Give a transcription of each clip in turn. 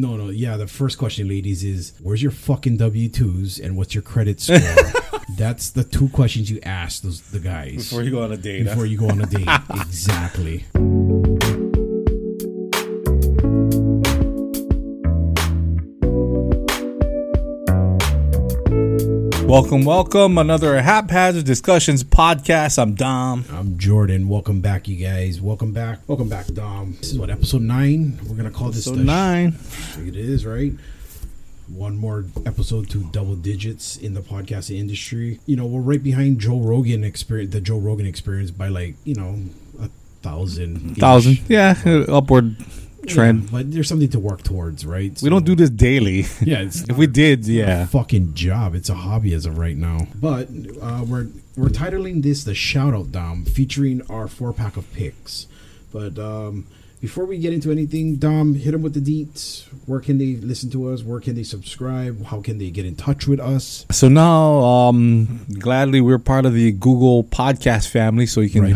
No, no, yeah. The first question, ladies, is where's your fucking W twos and what's your credit score? That's the two questions you ask those the guys Before you go on a date. before you go on a date. exactly. Welcome, welcome. Another Haphazard Discussions podcast. I'm Dom. I'm Jordan. Welcome back, you guys. Welcome back. Welcome back, Dom. This is what episode nine. We're gonna call this So the nine. It is right. One more episode to double digits in the podcast industry. You know, we're right behind Joe Rogan experience, the Joe Rogan experience by like you know a thousand, Thousand. Yeah, upward trend. Yeah, but there's something to work towards, right? We don't do this daily. Yeah, it's if we did, yeah. fucking job. It's a hobby as of right now. But uh, we're we're titling this the shout out Dom, featuring our four pack of picks. But um, before we get into anything, Dom, hit them with the deets. Where can they listen to us? Where can they subscribe? How can they get in touch with us? So now, um, gladly we're part of the Google Podcast family, so you can Right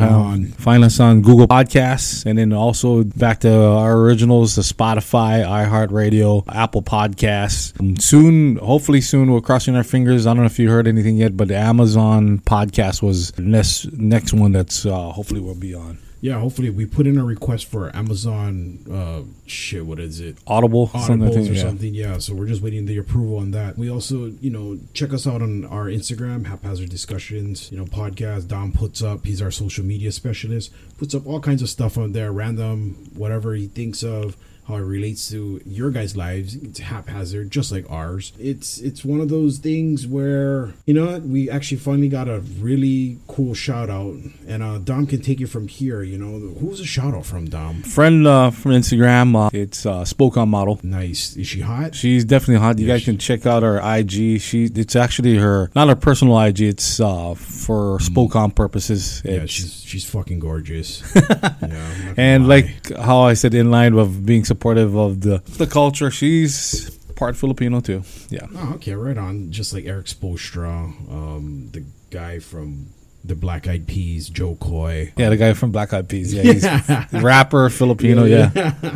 find us on Google Podcasts, and then also back to our originals, the Spotify, iHeartRadio, Apple Podcasts. Um, soon, hopefully soon, we're crossing our fingers. I don't know if you heard anything yet, but the Amazon podcast was the next next one that's uh, hopefully we'll be on Yeah, hopefully we put in a request for Amazon. Uh, shit, what is it? Audible, something. Or yeah. something. Yeah, so we're just waiting the approval on that. We also, you know, check us out on our Instagram, Haphazard Discussions, you know, podcast. Dom puts up, he's our social media specialist, puts up all kinds of stuff on there, random, whatever he thinks of. How it relates to your guys' lives, it's haphazard, just like ours. It's it's one of those things where you know what we actually finally got a really cool shout out, and uh, Dom can take it from here. You know, who's a shout out from Dom? Friend uh, from Instagram, uh, it's uh, Spocom Model. Nice, is she hot? She's definitely hot. You Yeah, guys she- can check out her IG. She it's actually her not her personal IG. It's uh, for Spocom purposes. Yeah, she's she's fucking gorgeous. yeah, I'm not gonna and lie. like how I said, in line of being supportive of the the culture, she's part Filipino too. Yeah, oh, okay, right on. Just like Erik Spoelstra, um, the guy from the Black Eyed Peas, Jo Koy. yeah, the guy from Black Eyed Peas. Yeah, he's rapper Filipino. Yeah,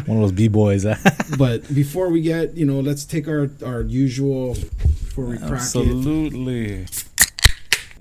one of those b boys. But before we get, you know, let's take our our usual before we crack it. Absolutely.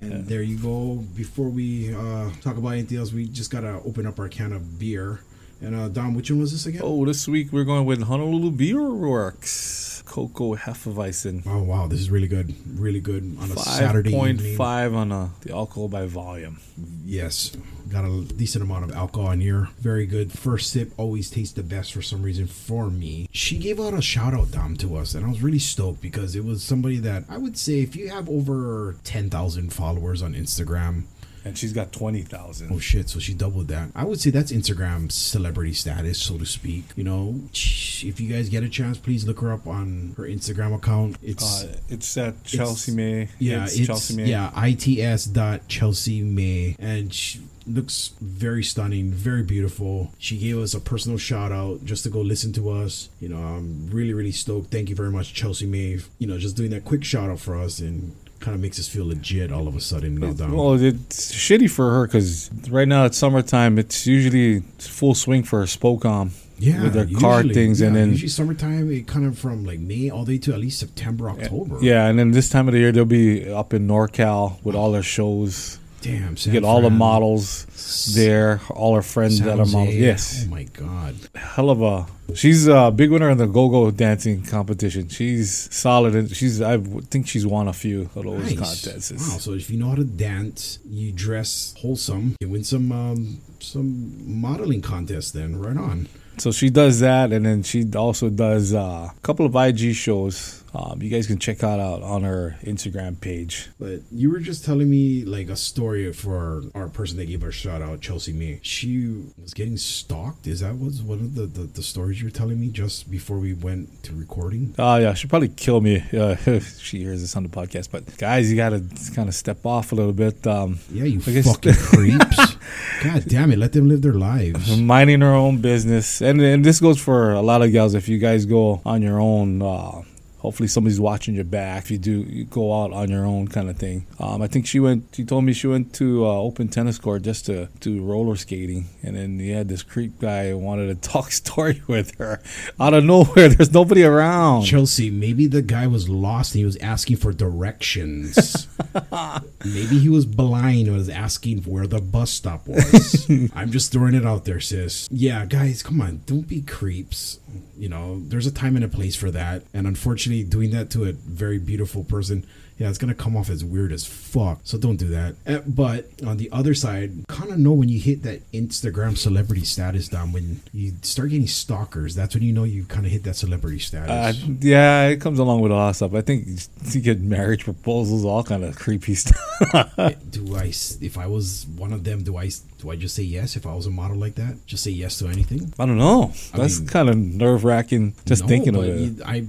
And there you go. Before we uh, talk about anything else, we just gotta open up our can of beer. And uh, Dom, which one was this again? Oh, this week we're going with Honolulu Beer Works Cocoa Hefeweizen. Oh, wow, this is really good. Really good on a Five Saturday point evening. five on uh, the alcohol by volume. Yes, got a decent amount of alcohol in here. Very good. First sip always tastes the best for some reason for me. She gave out a shout out Dom to us, and I was really stoked because it was somebody that I would say if you have over ten thousand followers on Instagram. And she's got twenty thousand. Oh shit! So she doubled that. I would say that's Instagram celebrity status, so to speak. You know, if you guys get a chance, please look her up on her Instagram account. It's Uh, it's at Chelsea May. yeah, it's, it's, Chelsea May. yeah, its dot Chelsea May, and she looks very stunning, very beautiful. She gave us a personal shout out just to go listen to us. You know, I'm really, really stoked. Thank you very much, Chelsea May. You know, just doing that quick shout out for us and kind of makes us feel legit all of a sudden. No doubt. Well, it's shitty for her because right now it's summertime. It's usually full swing for Spocom yeah, with their car usually- things, and then usually summertime, it kind of from like May all the way to at least September, October. yeah, and then this time of the year they'll be up in NorCal with all their shows. Damn. You San get all the models there, all her friends San that are models. Yes, Oh my god. hell of a. She's a big winner in the go-go dancing competition. She's solid, and she's. I think she's won a few of those contests. Wow! So if you know how to dance, you dress wholesome, you win some um, some modeling contest. Then right on. So she does that, and then she also does uh, a couple of IG shows. Um, you guys can check that out on her Instagram page. But you were just telling me like a story for our person that gave her a shout out, Chelsea May. She was getting stalked. Is that was one of the, the, the stories you were telling me just before we went to recording? Oh yeah, she'll probably kill me uh, if she hears this on the podcast. But guys, you gotta kind of step off a little bit. Um, Yeah, you fucking creeps. God damn it, let them live their lives. minding her own business, and and this goes for a lot of gals. If you guys go on your own. Uh, hopefully somebody's watching your back if you do you go out on your own kind of thing. Um, I think she went. She told me she went to uh, open tennis court just to do roller skating, and then he had this creep guy who wanted to talk story with her out of nowhere. There's nobody around. Chelsea, maybe the guy was lost and he was asking for directions. maybe he was blind and was asking where the bus stop was. I'm just throwing it out there, sis. Yeah, guys, come on, don't be creeps. You know, there's a time and a place for that. And unfortunately, doing that to a very beautiful person, yeah, it's gonna come off as weird as fuck. So don't do that. Uh, But on the other side, kind of know when you hit that Instagram celebrity status down, when you start getting stalkers, that's when you know you kind of hit that celebrity status. Uh, yeah, it comes along with a lot of stuff. I think you get marriage proposals, all kind of creepy stuff. do I? if I was one of them do I? do I just say yes if I was a model like that just say yes to anything I don't know. I That's kind of nerve wracking just No, thinking of it. I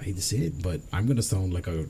I hate to say it but I'm gonna sound like a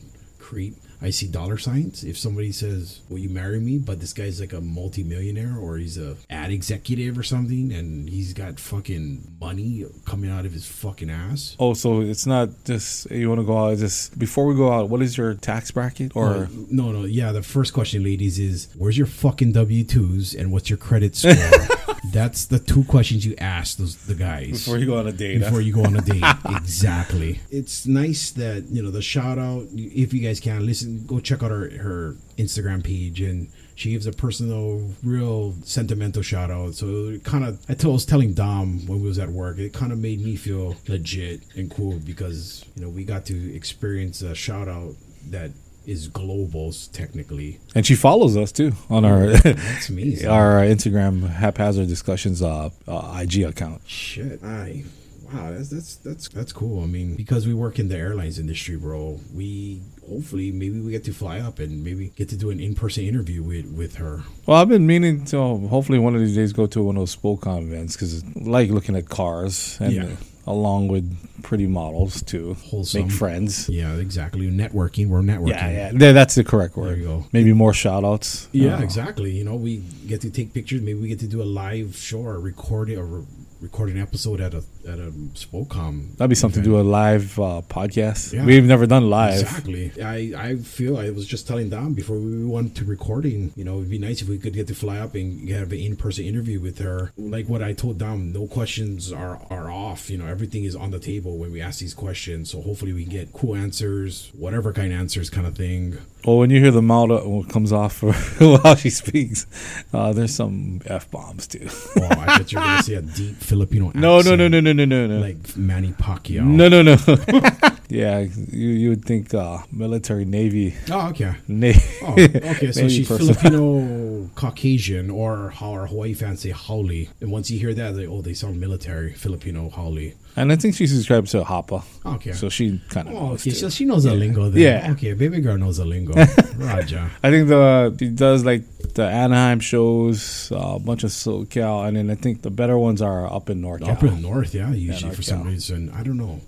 creep I see dollar signs if somebody says will you marry me but this guy's like a multimillionaire or he's a ad executive or something and he's got fucking money coming out of his fucking ass Oh, so it's not just you want to go out. Just before we go out, what is your tax bracket? Or Uh, no, no, yeah. The first question, ladies, is where's your fucking W twos and what's your credit score? That's the two questions you ask those the guys before you go on a date? before you go on a date. exactly. It's nice that you know the shout out. If you guys can listen, go check out her her Instagram page and. She gives a personal, real sentimental shout out. So it kind of, I told, I was telling Dom when we was at work, it kind of made me feel legit and cool because you know we got to experience a shout out that is global technically. and she follows us too on our That's amazing. our Instagram haphazard discussions uh, uh, IG account. Shit, I wow, that's that's that's that's cool. I mean, because we work in the airlines industry, bro, we hopefully maybe we get to fly up and maybe get to do an in-person interview with with her. Well, I've been meaning to hopefully one of these days go to one of those Spocom events because like looking at cars and Yeah. uh, along with pretty models too. Wholesome. Make friends. Yeah, exactly. Networking, we're networking. Yeah, yeah, that's the correct word There you go. Maybe more shout outs. Yeah, exactly. You know, we get to take pictures. Maybe we get to do a live show or record it or re- record an episode at a at a Spocom. That'd be something to do a live uh, podcast. Yeah. We've never done live. Exactly. I, I feel I was just telling Dom before we went to recording, you know, it'd be nice if we could get to fly up and have an in person interview with her. Like what I told Dom, no questions are, are off. You know, everything is on the table when we ask these questions. So hopefully we get cool answers, whatever kind of answers kind of thing. Well, when you hear the mouth what comes off while she speaks, uh, there's some f bombs too. Oh, I bet you're gonna see a deep Filipino accent. No, no, no, no, no, no, no, no. no. Like Manny Pacquiao. no, no, no. yeah, you you would think uh, military navy. Oh, okay. Navy. Oh, okay. So she's person. Filipino Caucasian, or how our Hawaii fans say haole. And once you hear that, they oh, they sound military Filipino haole. and I think she subscribes to Hapa. Okay. So she kind of Oh, okay. So she knows the lingo then. Yeah. Okay, baby girl knows the lingo. Raja. I think the she does like the Anaheim shows, uh, a bunch of SoCal, and then I think the better ones are up in NorCal. Up in north, yeah. Usually for some reason, I don't know.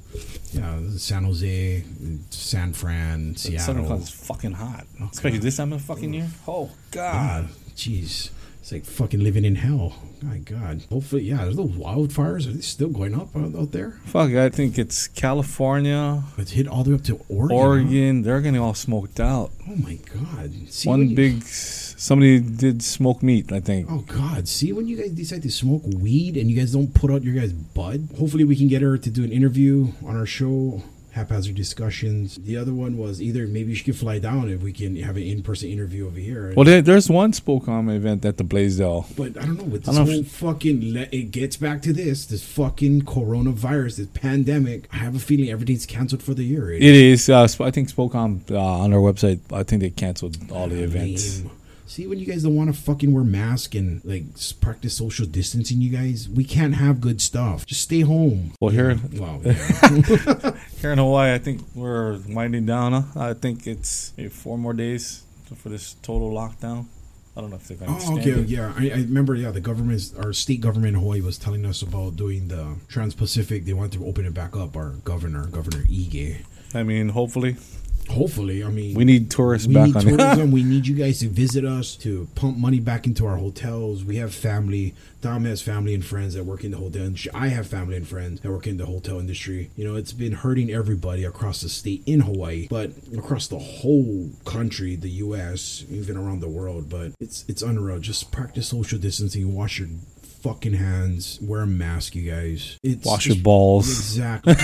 Yeah, San Jose, San Fran, Southern Seattle. Is fucking hot, especially this time of the fucking year. Oh God! Jeez. It's like fucking living in hell. My God. Hopefully, yeah. There's those wildfires. Are they still going up out, out there? Fuck, I think it's California, It's hit all the way up to Oregon. huh? Oregon. They're getting all smoked out. Oh my God. See One big, somebody did smoke meat. I think. Oh God! See when you guys decide to smoke weed and you guys don't put out your guys' bud. Hopefully, we can get her to do an interview on our show. Haphazard discussions. The other one was either maybe she could fly down if we can have an in-person interview over here. Well, there, there's one Spocom event at the Blaisdell. but I don't know with I this don't know whole if- fucking. Le- it gets back to this this fucking coronavirus, this pandemic. I have a feeling everything's canceled for the year. It is. Uh, I think Spocom uh, on their website. I think they canceled all the events. See, when you guys don't want to fucking wear masks and like practice social distancing, you guys, we can't have good stuff. Just stay home. Well, here, Well, yeah. here in Hawaii, I think we're winding down. Huh? I think it's maybe four more days for this total lockdown. I don't know if they're going to Oh, okay, yeah. I, I remember, yeah, the government, our state government in Hawaii was telling us about doing the Trans Pacific. They wanted to open it back up. Our governor, Governor Ige. I mean, hopefully, Hopefully, I mean, We need tourists we back need on tourism. we need you guys to visit us to pump money back into our hotels. We have family. Dom has family and friends that work in the hotel industry. I have family and friends that work in the hotel industry. You know, it's been hurting everybody across the state in Hawaii, but across the whole country, the U.S., even around the world. But it's it's unreal. Just practice social distancing. Wash your fucking hands. Wear a mask, you guys. It's Wash your balls. Exactly.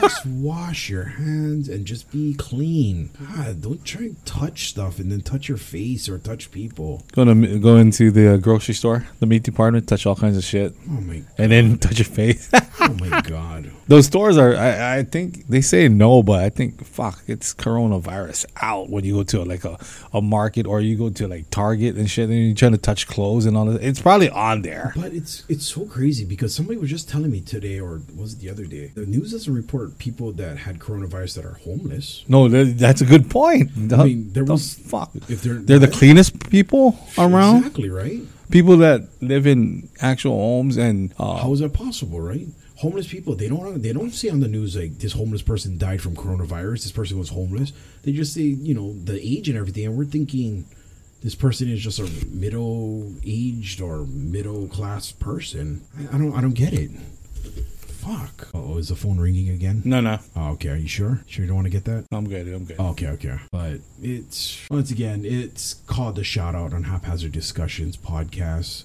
Just, wash your hands and just be clean. God, don't try and touch stuff and then touch your face or touch people. Gonna go into the uh, grocery store, the meat department, touch all kinds of shit, Oh my, and then touch your face. oh my God. Those stores are, I, I think they say no, but I think fuck, it's coronavirus out when you go to like a, a market or you go to like Target and shit, and you're trying to touch clothes and all that. It's probably on there. But it's it's so crazy because somebody was just telling me today, or was it the other day? The news doesn't report people that had coronavirus that are homeless. No, that's a good point. I mean, there The was fuck. if they're They're the cleanest people around. Exactly right. People that live in actual homes and uh, How is that possible, right? Homeless people, they don't they don't say on the news like this homeless person died from coronavirus. This person was homeless. They just say you know the age and everything, and we're thinking this person is just a middle aged or middle class person. I, I don't I don't get it. Fuck. Oh, is the phone ringing again? no, no, Oh, okay. Are you sure? Sure you don't want to get that? I'm good. I'm good. Oh, okay, okay. But it's once again, it's called the shout out on Haphazard Discussions podcast.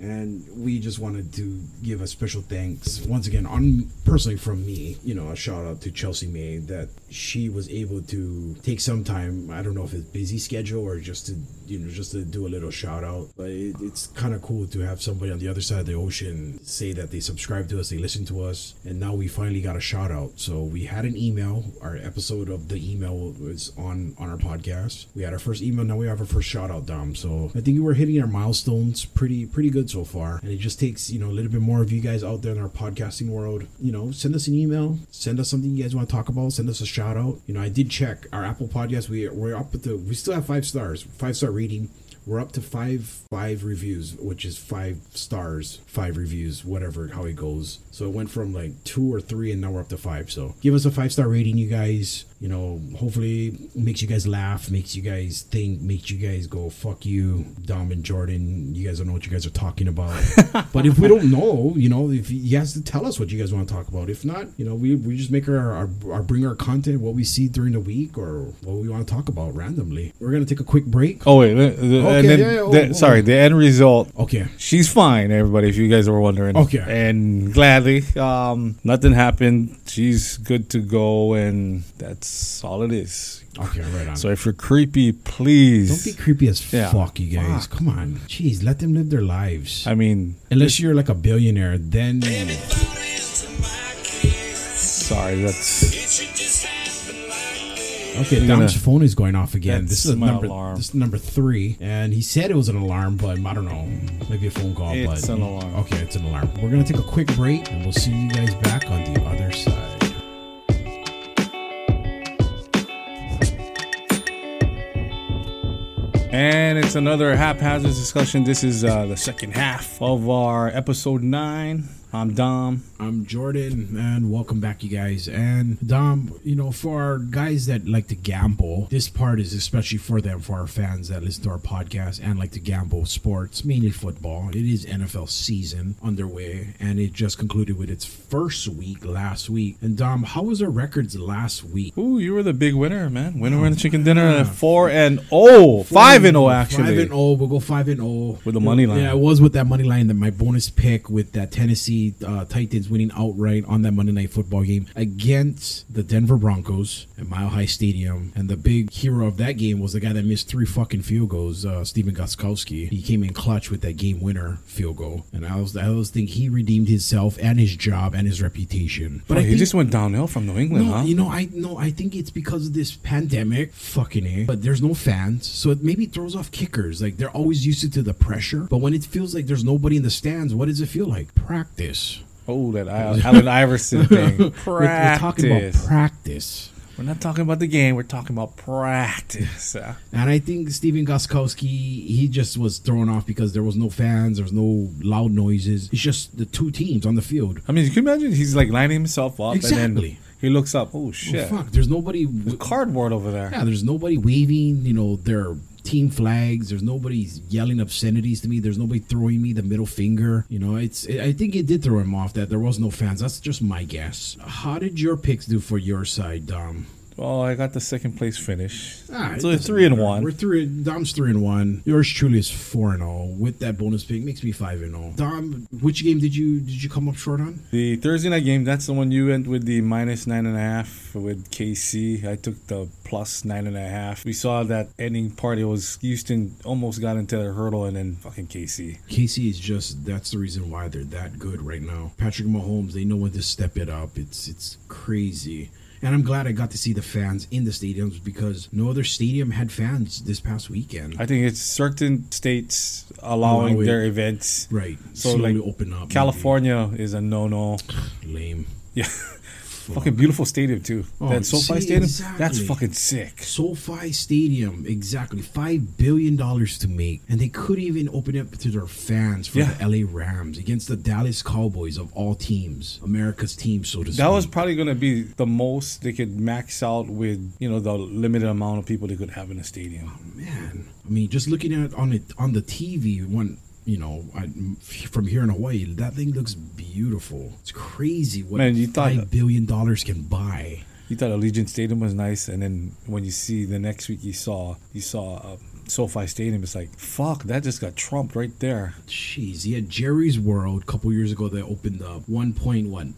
And we just wanted to give a special thanks once again on personally from me, you know, a shout out to Chelsea May that she was able to take some time. I don't know if it's busy schedule or just to you know just to do a little shout out. But it, it's kind of cool to have somebody on the other side of the ocean say that they subscribe to us, they listen to us, and now we finally got a shout out. So we had an email. Our episode of the email was on on our podcast. We had our first email. Now we have our first shout out, Dom. So I think we're hitting our milestones pretty pretty good so far. And it just takes you know a little bit more of you guys out there in our podcasting world. You know, send us an email. Send us something you guys want to talk about. Send us a shout out. You know, I did check our Apple podcast. We we're up at the we still have five stars, five star rating. We're up to five five reviews, which is five stars, five reviews, whatever how it goes. So it went from like two or three, and now we're up to five. So give us a five star rating, you guys. You know, hopefully makes you guys laugh, makes you guys think, makes you guys go fuck you, Dom and Jordan. You guys don't know what you guys are talking about. but if we don't know, you know, if you guys to tell us what you guys want to talk about. If not, you know, we, we just make our, our, our bring our content what we see during the week or what we want to talk about randomly. We're gonna take a quick break. Oh wait, the, the- Okay, and then yeah, yeah, the- oh, sorry. oh. The end result. Okay. She's fine, everybody. If you guys were wondering. Okay. And gladly, um, nothing happened. She's good to go, and that's all it is. Okay, right on. So if you're creepy, please. Don't be creepy as Yeah. fuck, you guys. Fuck. Come on. Jeez, let them live their lives. I mean, Unless you're like a billionaire, then sorry. That's okay. You're Dom's gonna- phone is going off again. That's This is my number. alarm. This is number three, and he said it was an alarm, but I don't know. Maybe a phone call. It's but an alarm. Okay, it's an alarm. We're gonna take a quick break, and we'll see you guys back on the other side. And it's another haphazard discussion. This is uh, the second half of our episode nine. I'm Dom. I'm Jordan, and welcome back, you guys. And Dom, you know, for our guys that like to gamble, this part is especially for them, for our fans that listen to our podcast and like to gamble sports, mainly football. It is NFL season underway, and it just concluded with its first week last week. And Dom, how was our records last week? Ooh, you were the big winner, man. Winner oh, in the chicken dinner at four and oh, five and oh actually. Five and oh, we'll go five and oh With the money line. Yeah, it was with that money line. That my bonus pick with that Tennessee uh, Titans winning outright on that Monday Night Football game against the Denver Broncos at Mile High Stadium. And the big hero of that game was the guy that missed three fucking field goals, uh, Stephen Gostkowski. He came in clutch with that game winner field goal, and I was I was think he redeemed himself and his job and his reputation. But I Oh, he just went downhill from New England, no, huh? you know, I no, I think it's because of this pandemic, fucking it. But there's no fans, so it maybe throws off kickers. Like they're always used to the pressure, but when it feels like there's nobody in the stands, what does it feel like? Practice. Oh, that I- Allen Iverson thing. We're, Practice. we're talking about practice. We're not talking about the game. We're talking about practice. Uh, And I think Stephen Gostkowski, he just was thrown off because there was no fans, there was no loud noises. It's just the two teams on the field. I mean, you can imagine he's like lining himself up, and Exactly. then He looks up. Oh Oh, shit! fuck, there's nobody. There's cardboard over there. Yeah, there's nobody waving, you know, their team flags. There's nobody yelling obscenities to me. There's nobody throwing me the middle finger. You know, it's. I think it did throw him off that there was no fans. That's just my guess. How did your picks do for your side, Dom? Well, I got the second place finish. Ah, so doesn't three and one. We're three. Dom's three and one. Yours truly is four and all. With that bonus pick, makes me five and all. Dom, which game did you did you come up short on? The Thursday night game, that's the one you went with the minus nine and a half with KC. I took the plus nine and a half. We saw that ending part. It was Houston almost got into the hurdle and then fucking KC. KC is just that's the reason why they're that good right now. Patrick Mahomes, they know when to step it up. It's it's crazy. And I'm glad I got to see the fans in the stadiums because no other stadium had fans this past weekend. I think it's certain states allowing Allow their events. right. So, Slowly like, open up. California is a no-no. Lame. Yeah. Fucking beautiful stadium too. Oh, that SoFi see, Stadium, exactly. that's fucking sick. SoFi Stadium, exactly five billion dollars to make, and they couldn't even open it to their fans for Yeah. the LA Rams against the Dallas Cowboys of all teams, America's team, so to speak. That was probably going to be the most they could max out with, you know, the limited amount of people they could have in a stadium. Oh, man. I mean, just looking at it on it on the TV, when you know, I, from here in Hawaii, that thing looks beautiful. It's crazy what Man, you thought- five billion dollars can buy. You thought Allegiant Stadium was nice, and then when you see the next week, you saw you saw uh, SoFi Stadium. It's like fuck, that just got trumped right there. Jeez, had Jerry's World a couple years ago. They opened up one point one.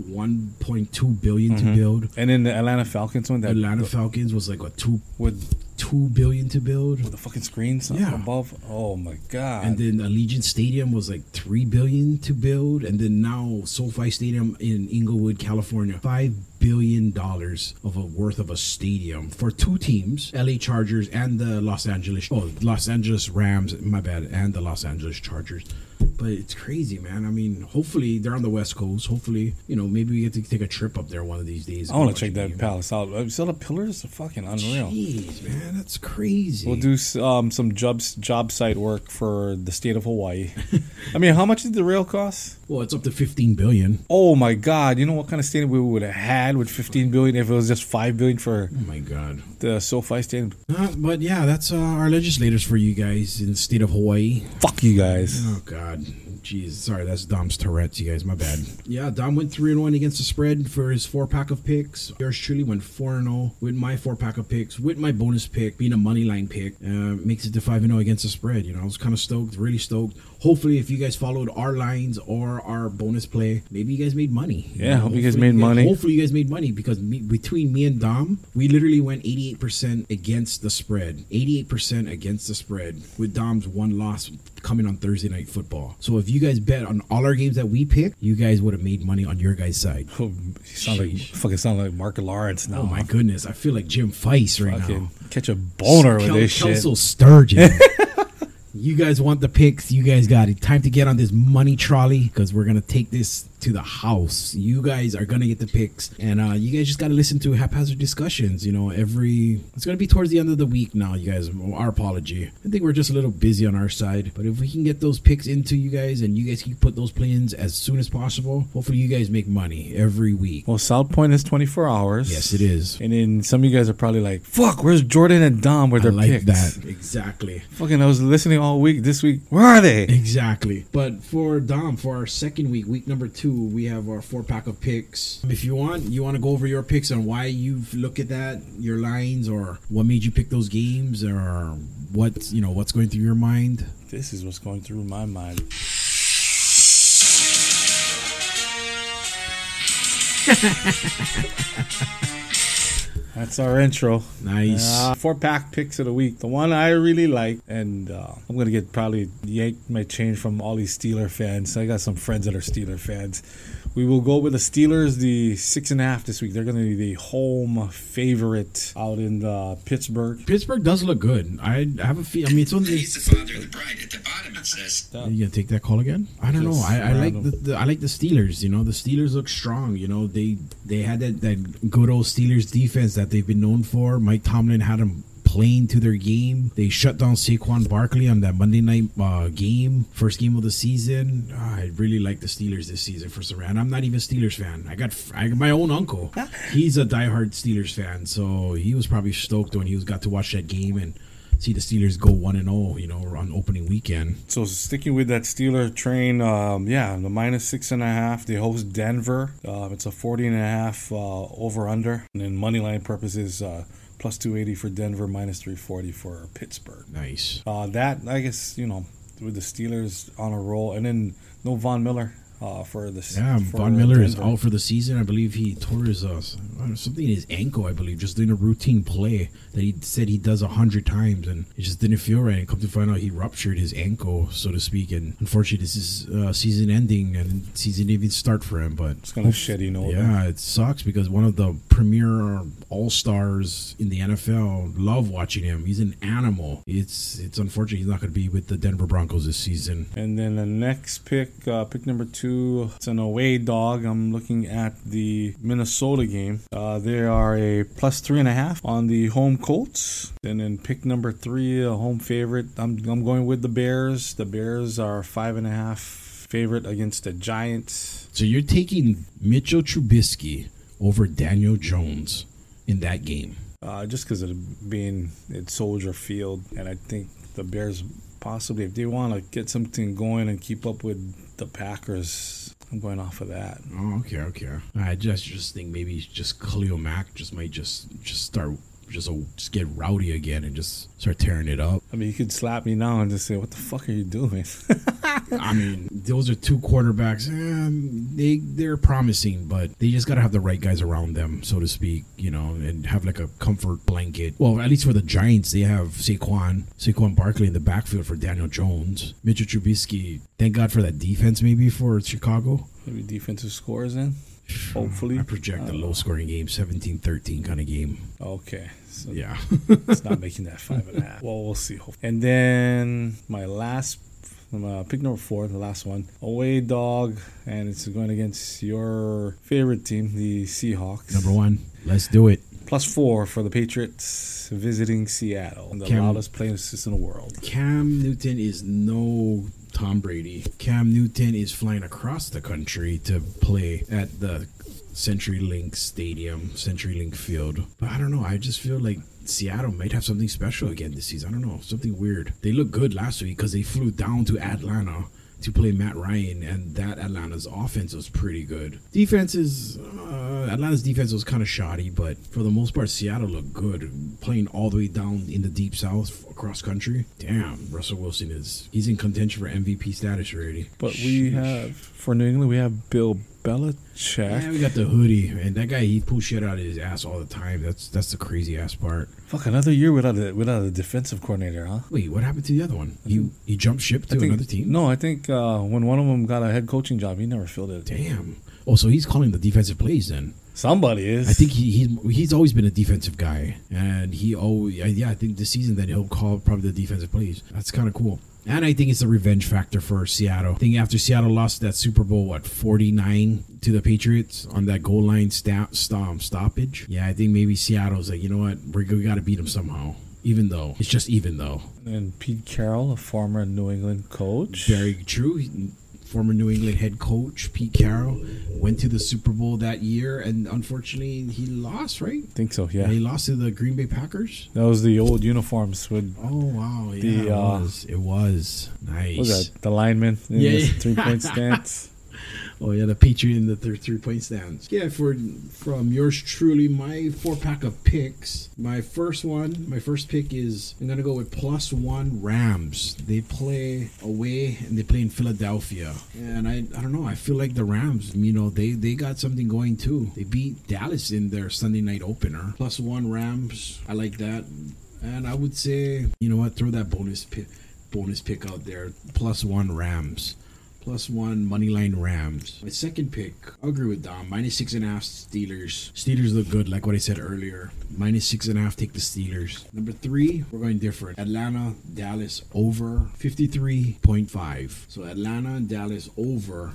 1.2 billion to build. And then the Atlanta Falcons one that Atlanta Falcons was like a two with two billion to build, the fucking screens Yeah. above. Oh my god! and then Allegiant Stadium was like three billion to build, and then now SoFi Stadium in Inglewood, California, five billion dollars of a worth of a stadium for two teams, LA Chargers and the Los Angeles oh Los Angeles Rams, my bad, and the Los Angeles Chargers. But it's crazy, man. I mean, hopefully they're on the West Coast. Hopefully, you know, maybe we get to take a trip up there one of these days. I want to check that game. palace out. Uh, So the pillars are fucking unreal. Jeez, man, that's crazy. We'll do um, some jobs job site work for the state of Hawaii. I mean, how much did the rail cost? Well, it's up to fifteen billion. Oh my god! You know what kind of stadium we would have had with 15 billion if it was just 5 billion for Oh my god. the SoFi Stadium? Uh, but yeah, that's uh, our legislators for you guys in the state of Hawaii. Fuck you guys. Oh God, jeez, sorry, that's Dom's Tourette's, you guys. My bad. Yeah, Dom went three and one against the spread for his four pack of picks. Yours truly went four and zero with my four pack of picks, with my bonus pick being a money line pick. Uh, makes it to five and zero against the spread. You know, I was kind of stoked, really stoked. Hopefully, if you guys followed our lines or our bonus play, maybe you guys made money. Yeah, hope you guys made money. Hopefully, you guys made money because me, between me and Dom, we literally went 88% against the spread. 88% against the spread with Dom's one loss coming on Thursday night football. So if you guys bet on all our games that we pick, you guys would have made money on your guys' side. Oh, you sound like fucking sound like Mark Lawrence now. Oh my goodness, I feel like Jim Feist right Fucking now. catch a boner with Kel- this shit. Kelso Sturgeon. you guys want the picks? You guys got it. Time to get on this money trolley because we're gonna take this to the house. You guys are gonna get the picks, and uh, you guys just gotta listen to haphazard discussions. You know, every it's gonna be towards the end of the week now. You guys, our apology. I think we're just a little busy on our side, but if we can get those picks into you guys, and you guys can put those plans as soon as possible, hopefully you guys make money every week. Well, South Point is 24 hours. Yes, it is. And then some of you guys are probably like, fuck, where's Jordan and Dom with I their like picks? that exactly. Fucking, I was listening all week. This week, where are they? Exactly. But for Dom, for our second week, week number two, we have our four pack of picks. If you want, you want to go over your picks and why you've looked at that, your lines, or what made you pick those games, or what you know, what's going through your mind. This is what's going through my mind. That's our intro. Nice. Uh, four pack picks of the week. The one I really like, and uh, I'm gonna get probably yank my change from all these Steeler fans. I got some friends that are Steeler fans. We will go with the Steelers, the six and a half this week. They're gonna be the home favorite out in uh, Pittsburgh. Pittsburgh does look good. I have a feel. I mean, it's only. He's the father of the bride. At the bottom it says, Are You gonna take that call again? I don't know. I, I like the, the I like the Steelers. You know, the Steelers look strong. You know, they they had that, that good old Steelers defense that they've been known for. Mike Tomlin had them playing to their game. They shut down Saquon Barkley on that Monday night uh, game, first game of the season. Ah, I really like the Steelers this season for some reason. I'm not even a Steelers fan. I got I got my own uncle. He's a diehard Steelers fan, so he was probably stoked when he was got to watch that game and see the Steelers go one and zero. You know, on opening weekend. So sticking with that Steeler train, um, yeah, the minus six and a half. They host Denver. Uh, it's a 40 and a half uh, over under. And then money line purposes, uh, plus 280 for Denver, minus 340 for Pittsburgh. Nice. Uh, that I guess you know with the Steelers on a roll, and then no Von Miller uh, for the Yeah, for Von Miller is out for the season. I believe he tore his uh, something in his ankle. I believe just doing a routine play that he said he does a hundred times, and it just didn't feel right. And come to find out, he ruptured his ankle, so to speak. And unfortunately, this is uh, season ending, and season didn't even start for him. But It's gonna shed you know. yeah, it sucks because one of the premier all stars in the NFL love watching him. He's an animal. It's it's unfortunate he's not going to be with the Denver Broncos this season. And then the next pick, uh, pick number two, it's an away dog. I'm looking at the Minnesota game. Uh, they are a plus three and a half on the home Colts. And then pick number three, a home favorite. I'm, I'm going with the Bears. The Bears are five and a half favorite against the Giants. So you're taking Mitchell Trubisky over Daniel Jones in that game. Uh, just because of being at Soldier Field, and I think the Bears possibly, if they want to get something going and keep up with the Packers, I'm going off of that. Oh, okay, okay. I just just think maybe just Khalil Mack just might just just start just uh, just get rowdy again and just start tearing it up. I mean, you could slap me now and just say, "What the fuck are you doing?" I mean, those are two quarterbacks. eh, they they're promising, but they just gotta have the right guys around them, so to speak. You know, and have like a comfort blanket. Well, at least for the Giants, they have Saquon, Saquon Barkley in the backfield for Daniel Jones, Mitchell Trubisky. Thank God for that defense, maybe for Chicago. Maybe defensive scores in. Hopefully, I project a low scoring game, 17-13 kind of game. Okay, so Yeah. it's not making that five and a half. Well, we'll see. And then my last uh, pick number four, the last one, away dog, and it's going against your favorite team, the Seahawks. Number one, let's do it. plus four for the Patriots visiting Seattle, the Cam- loudest places in the world. Cam Newton is no Tom Brady. Cam Newton is flying across the country to play at the CenturyLink Stadium, CenturyLink Field. But I don't know. I just feel like Seattle might have something special again this season. I don't know. Something weird. They looked good last week because they flew down to Atlanta to play Matt Ryan, and that Atlanta's offense was pretty good. Defense is uh, Atlanta's defense was kind of shoddy, but for the most part, Seattle looked good. Playing all the way down in the deep south across country. Damn, Russell Wilson is he's in contention for MVP status already. But we have for New England, we have Bill Belichick. Yeah, we got the hoodie, and that guy he pulls shit out of his ass all the time. That's that's the crazy ass part. Fuck, another year without a without a defensive coordinator, huh? Wait, what happened to the other one? He he jumped ship to think, another team. No, I think uh, when one of them got a head coaching job, he never filled it. Damn. Oh, so he's calling the defensive plays then. Somebody is. I think he, he's he's always been a defensive guy, and he always yeah I think this season that he'll call probably the defensive plays. That's kind of cool. And I think it's a revenge factor for Seattle. I think after Seattle lost that Super Bowl, what forty nine to the Patriots on that goal line stop, stop um, stoppage. Yeah, I think maybe Seattle's like you know what we're, we got to beat them somehow. Even though it's just even though and Pete Carroll, a former New England coach. very true. He- Former New England head coach Pete Carroll went to the Super Bowl that year, and unfortunately he lost. Right? I think so. Yeah, And he lost to the Green Bay Packers. that was the old uniforms with Oh wow! Yeah, The, it uh, was. It was nice. was that the lineman in Yeah, the yeah. three point stance. Oh yeah, the Patriot in the th- three point stands. Yeah, for from yours truly, my four pack of picks. My first one, my first pick is I'm gonna go with plus one Rams. They play away and they play in Philadelphia, and I I don't know. I feel like the Rams, you know, they they got something going too. They beat Dallas in their Sunday night opener. Plus one Rams. I like that, and I would say you know what, throw that bonus pick bonus pick out there. Plus one Rams plus one moneyline Rams. My second pick, I'll agree with Dom. Minus six and a half Steelers. Steelers look good, like what I said earlier. Minus six and a half, take the Steelers. Number three, we're going different. Atlanta, Dallas over 53.5. So Atlanta and Dallas over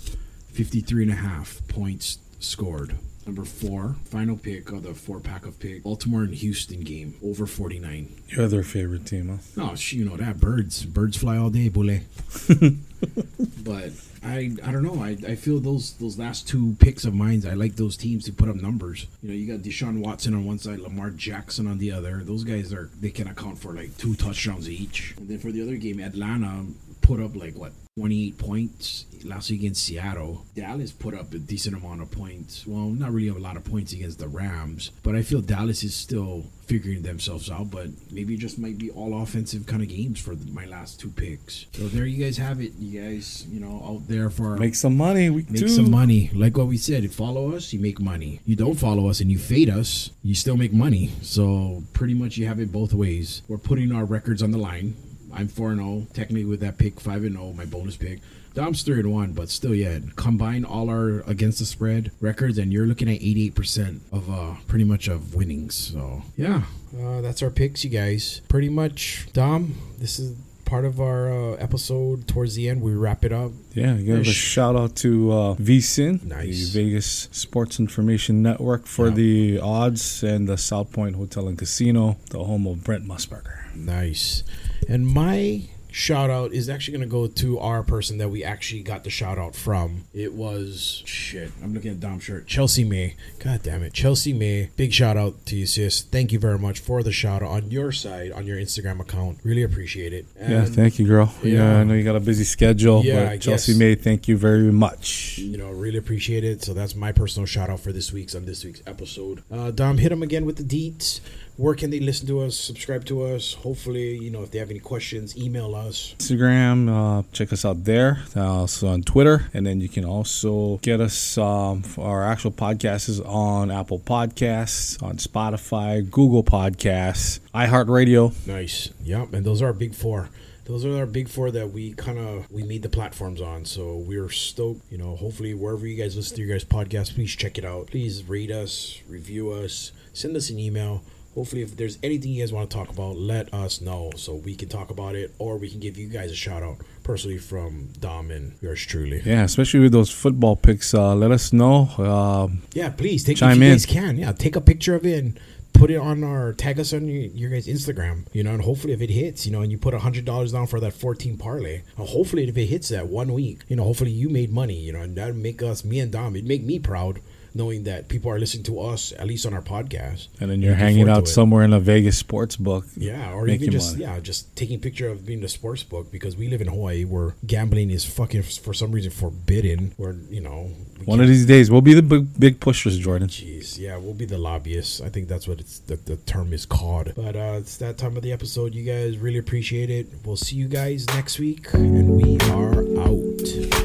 53 and a half points scored. Number four, final pick of the four pack of pick. Baltimore and Houston game over 49. Your other favorite team, huh? Oh, you know that birds, birds fly all day, bule. but I, I don't know. I, I feel those those last two picks of mine. I like those teams to put up numbers. You know, you got Deshaun Watson on one side, Lamar Jackson on the other. Those guys are they can account for like two touchdowns each. And then for the other game, Atlanta put up like what 28 points last week against Seattle. Dallas put up a decent amount of points. Well, not really a lot of points against the Rams, but I feel Dallas is still figuring themselves out. But maybe it just might be all offensive kind of games for the, my last two picks. So there you guys have it. You guys, you know, out there for Make some money. Week Make two. some money. Like what we said, if follow us, you make money. You don't follow us and you fade us, you still make money. So pretty much you have it both ways. We're putting our records on the line. I'm 4 0, technically with that pick, 5 0, my bonus pick. Dom's 3 and 1, but still, yeah, combine all our against the spread records, and you're looking at 88% of uh, pretty much of winnings. So, yeah, uh, that's our picks, you guys. Pretty much, Dom, this is part of our uh, episode towards the end. We wrap it up. Yeah, give a shout out to uh, VSIN, Nice. the Vegas Sports Information Network, for Yeah. the odds and the South Point Hotel and Casino, the home of Brent Musburger. Nice. And my shout out is actually going to go to our person that we actually got the shout out from. It was shit. I'm looking at Dom shirt. Chelsea May. God damn it. Chelsea May. Big shout out to you, sis. Thank you very much for the shout out on your side, on your Instagram account. Really appreciate it. yeah, thank you, girl. Yeah. yeah. I know you got a busy schedule, Yeah, but Chelsea guess. May, thank you very much. You know, really appreciate it. So that's my personal shout out for this week's on this week's episode. Uh, Dom, hit him again with the deets. Where can they listen to us, subscribe to us? Hopefully, you know, if they have any questions, email us. Instagram, uh, check us out there. Uh, also on Twitter, and then you can also get us. Um, our actual podcast is on Apple Podcasts, on Spotify, Google Podcasts, iHeartRadio. Nice. Yep. And those are our big four. Those are our big four that we kind of we made the platforms on. So we're stoked. You know, hopefully wherever you guys listen to your guys' podcast, please check it out. Please rate us, review us, send us an email. Hopefully, if there's anything you guys want to talk about, let us know so we can talk about it, or we can give you guys a shout out personally from Dom and yours truly. Yeah, especially with those football picks. Uh, let us know. Um Yeah, please take Chime if you in. guys can. Yeah, take a picture of it and put it on our tag us on your, your guys' Instagram. You know, and hopefully if it hits, you know, and you put a hundred dollars down for that fourteen parlay, and hopefully if it hits that one week, you know, hopefully you made money. You know, and that'd make us, me and Dom, it'd make me proud knowing that people are listening to us at least on our podcast. and then you're hanging out somewhere in a Vegas sports book. Yeah, or even just money. yeah, just taking picture of being the sports book because we live in Hawaii where gambling is fucking for some reason forbidden. Where you know One of these days, we'll be the big, big pushers, Jordan. Jeez, yeah, we'll be the lobbyists. I think that's what it's the, the term is called. But uh, it's that time of the episode. You guys really appreciate it. We'll see you guys next week, and we are out.